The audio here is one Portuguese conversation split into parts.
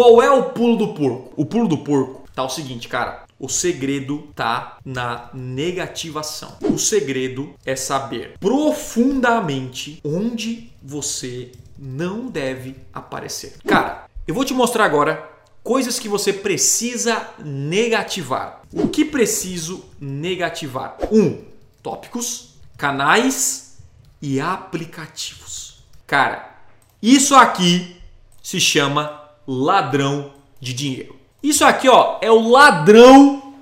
Qual é o pulo do porco? O pulo do porco tá o seguinte, cara. O segredo tá na negativação. O segredo é saber profundamente onde você não deve aparecer. Cara, eu vou te mostrar agora coisas que você precisa negativar. O que preciso negativar? Um, tópicos, canais e aplicativos. Cara, isso aqui se chama ladrão de dinheiro. Isso aqui, ó, é o ladrão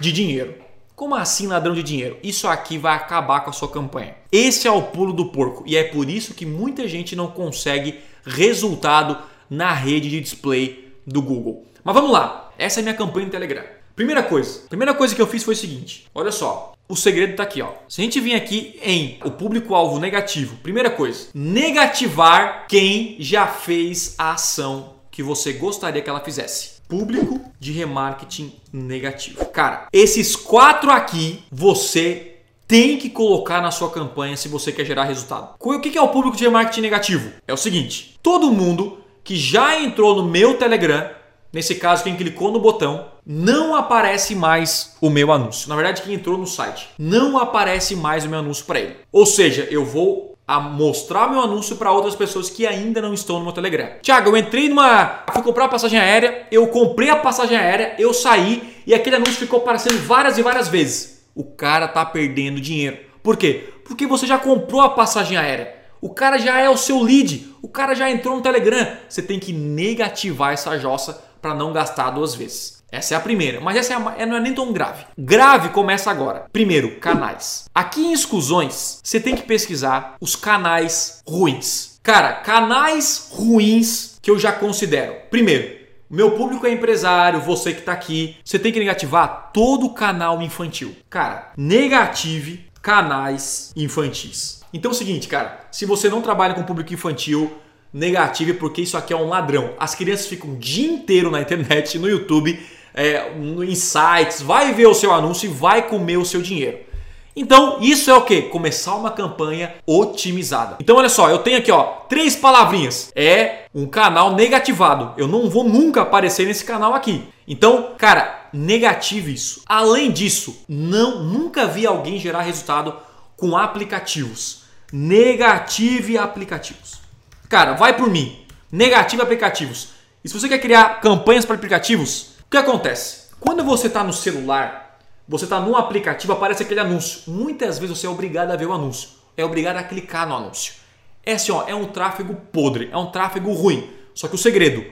de dinheiro. Como assim ladrão de dinheiro? Isso aqui vai acabar com a sua campanha. Esse é o pulo do porco e é por isso que muita gente não consegue resultado na rede de display do Google. Mas vamos lá, essa é minha campanha no Telegram. Primeira coisa, primeira coisa que eu fiz foi o seguinte: olha só, o segredo está aqui, ó. Se a gente vir aqui em o público-alvo negativo, primeira coisa, negativar quem já fez a ação que você gostaria que ela fizesse. Público de remarketing negativo. Cara, esses quatro aqui você tem que colocar na sua campanha se você quer gerar resultado. O que é o público de remarketing negativo? É o seguinte: todo mundo que já entrou no meu Telegram, nesse caso quem clicou no botão, não aparece mais o meu anúncio. Na verdade, quem entrou no site, não aparece mais o meu anúncio para ele. Ou seja, eu vou a mostrar meu anúncio para outras pessoas que ainda não estão no meu Telegram. Tiago, eu entrei numa. Fui comprar uma passagem aérea, eu comprei a passagem aérea, eu saí e aquele anúncio ficou aparecendo várias e várias vezes. O cara tá perdendo dinheiro. Por quê? Porque você já comprou a passagem aérea. O cara já é o seu lead, o cara já entrou no Telegram. Você tem que negativar essa jossa para não gastar duas vezes. Essa é a primeira, mas essa é a, é, não é nem tão grave. Grave começa agora. Primeiro, canais. Aqui em exclusões, você tem que pesquisar os canais ruins. Cara, canais ruins que eu já considero. Primeiro, meu público é empresário, você que está aqui, você tem que negativar todo o canal infantil. Cara, negative canais infantis. Então é o seguinte, cara, se você não trabalha com público infantil, negative porque isso aqui é um ladrão. As crianças ficam o dia inteiro na internet, no YouTube, é, em sites, vai ver o seu anúncio e vai comer o seu dinheiro. Então, isso é o que? Começar uma campanha otimizada. Então, olha só, eu tenho aqui, ó, três palavrinhas. É um canal negativado. Eu não vou nunca aparecer nesse canal aqui. Então, cara, negative isso. Além disso, não nunca vi alguém gerar resultado com aplicativos. Negative aplicativos. Cara, vai por mim. Negative aplicativos. E se você quer criar campanhas para aplicativos, que acontece? Quando você está no celular, você está num aplicativo, aparece aquele anúncio. Muitas vezes você é obrigado a ver o anúncio, é obrigado a clicar no anúncio. É assim, ó, é um tráfego podre, é um tráfego ruim. Só que o segredo,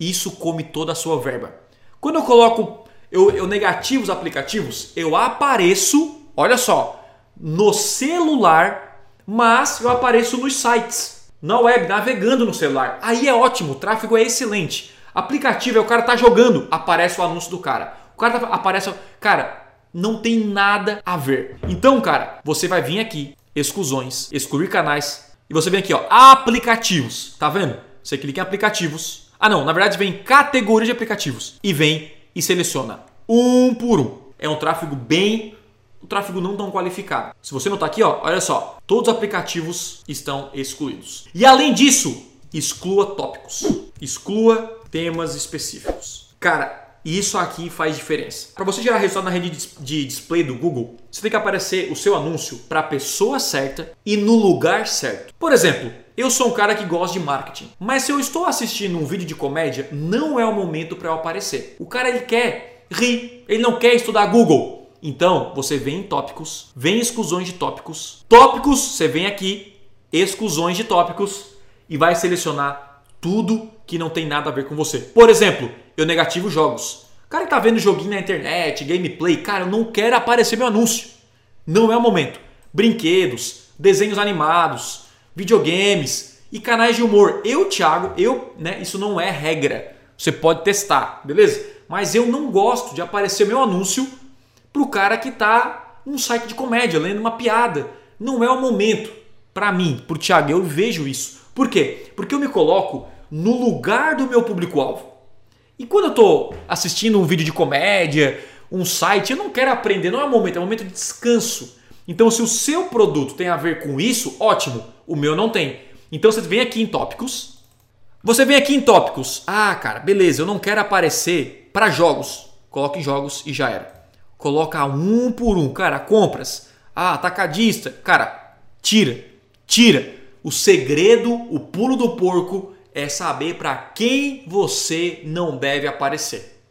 isso come toda a sua verba. Quando eu coloco, eu, eu negativo os aplicativos, eu apareço, olha só, no celular, mas eu apareço nos sites, na web, navegando no celular. Aí é ótimo, o tráfego é excelente. Aplicativo é o cara tá jogando, aparece o anúncio do cara. O cara tá, aparece. Cara, não tem nada a ver. Então, cara, você vai vir aqui, exclusões, excluir canais, e você vem aqui, ó, aplicativos. Tá vendo? Você clica em aplicativos. Ah, não, na verdade vem categoria de aplicativos e vem e seleciona um por um. É um tráfego bem o tráfego não tão qualificado. Se você notar aqui, ó, olha só, todos os aplicativos estão excluídos. E além disso, exclua tópicos. Exclua temas específicos. Cara, isso aqui faz diferença. Para você gerar resultado na rede de display do Google, você tem que aparecer o seu anúncio para a pessoa certa e no lugar certo. Por exemplo, eu sou um cara que gosta de marketing, mas se eu estou assistindo um vídeo de comédia, não é o momento para eu aparecer. O cara ele quer rir, ele não quer estudar Google. Então, você vem em tópicos, vem em exclusões de tópicos. Tópicos, você vem aqui, exclusões de tópicos e vai selecionar tudo que não tem nada a ver com você. Por exemplo, eu negativo jogos. O cara que tá vendo joguinho na internet, gameplay, cara, eu não quero aparecer meu anúncio. Não é o momento. Brinquedos, desenhos animados, videogames e canais de humor. Eu, Thiago, eu, né, isso não é regra. Você pode testar, beleza? Mas eu não gosto de aparecer meu anúncio pro cara que tá num site de comédia, lendo uma piada. Não é o momento. Para mim, pro Thiago, eu vejo isso. Por quê? Porque eu me coloco no lugar do meu público-alvo. E quando eu estou assistindo um vídeo de comédia, um site, eu não quero aprender, não é momento, é momento de descanso. Então, se o seu produto tem a ver com isso, ótimo. O meu não tem. Então, você vem aqui em tópicos, Você vem aqui em tópicos. Ah, cara, beleza, eu não quero aparecer para jogos. Coloca em jogos e já era. Coloca um por um, cara, compras. Ah, atacadista. Cara, tira, tira. O segredo, o pulo do porco é saber para quem você não deve aparecer.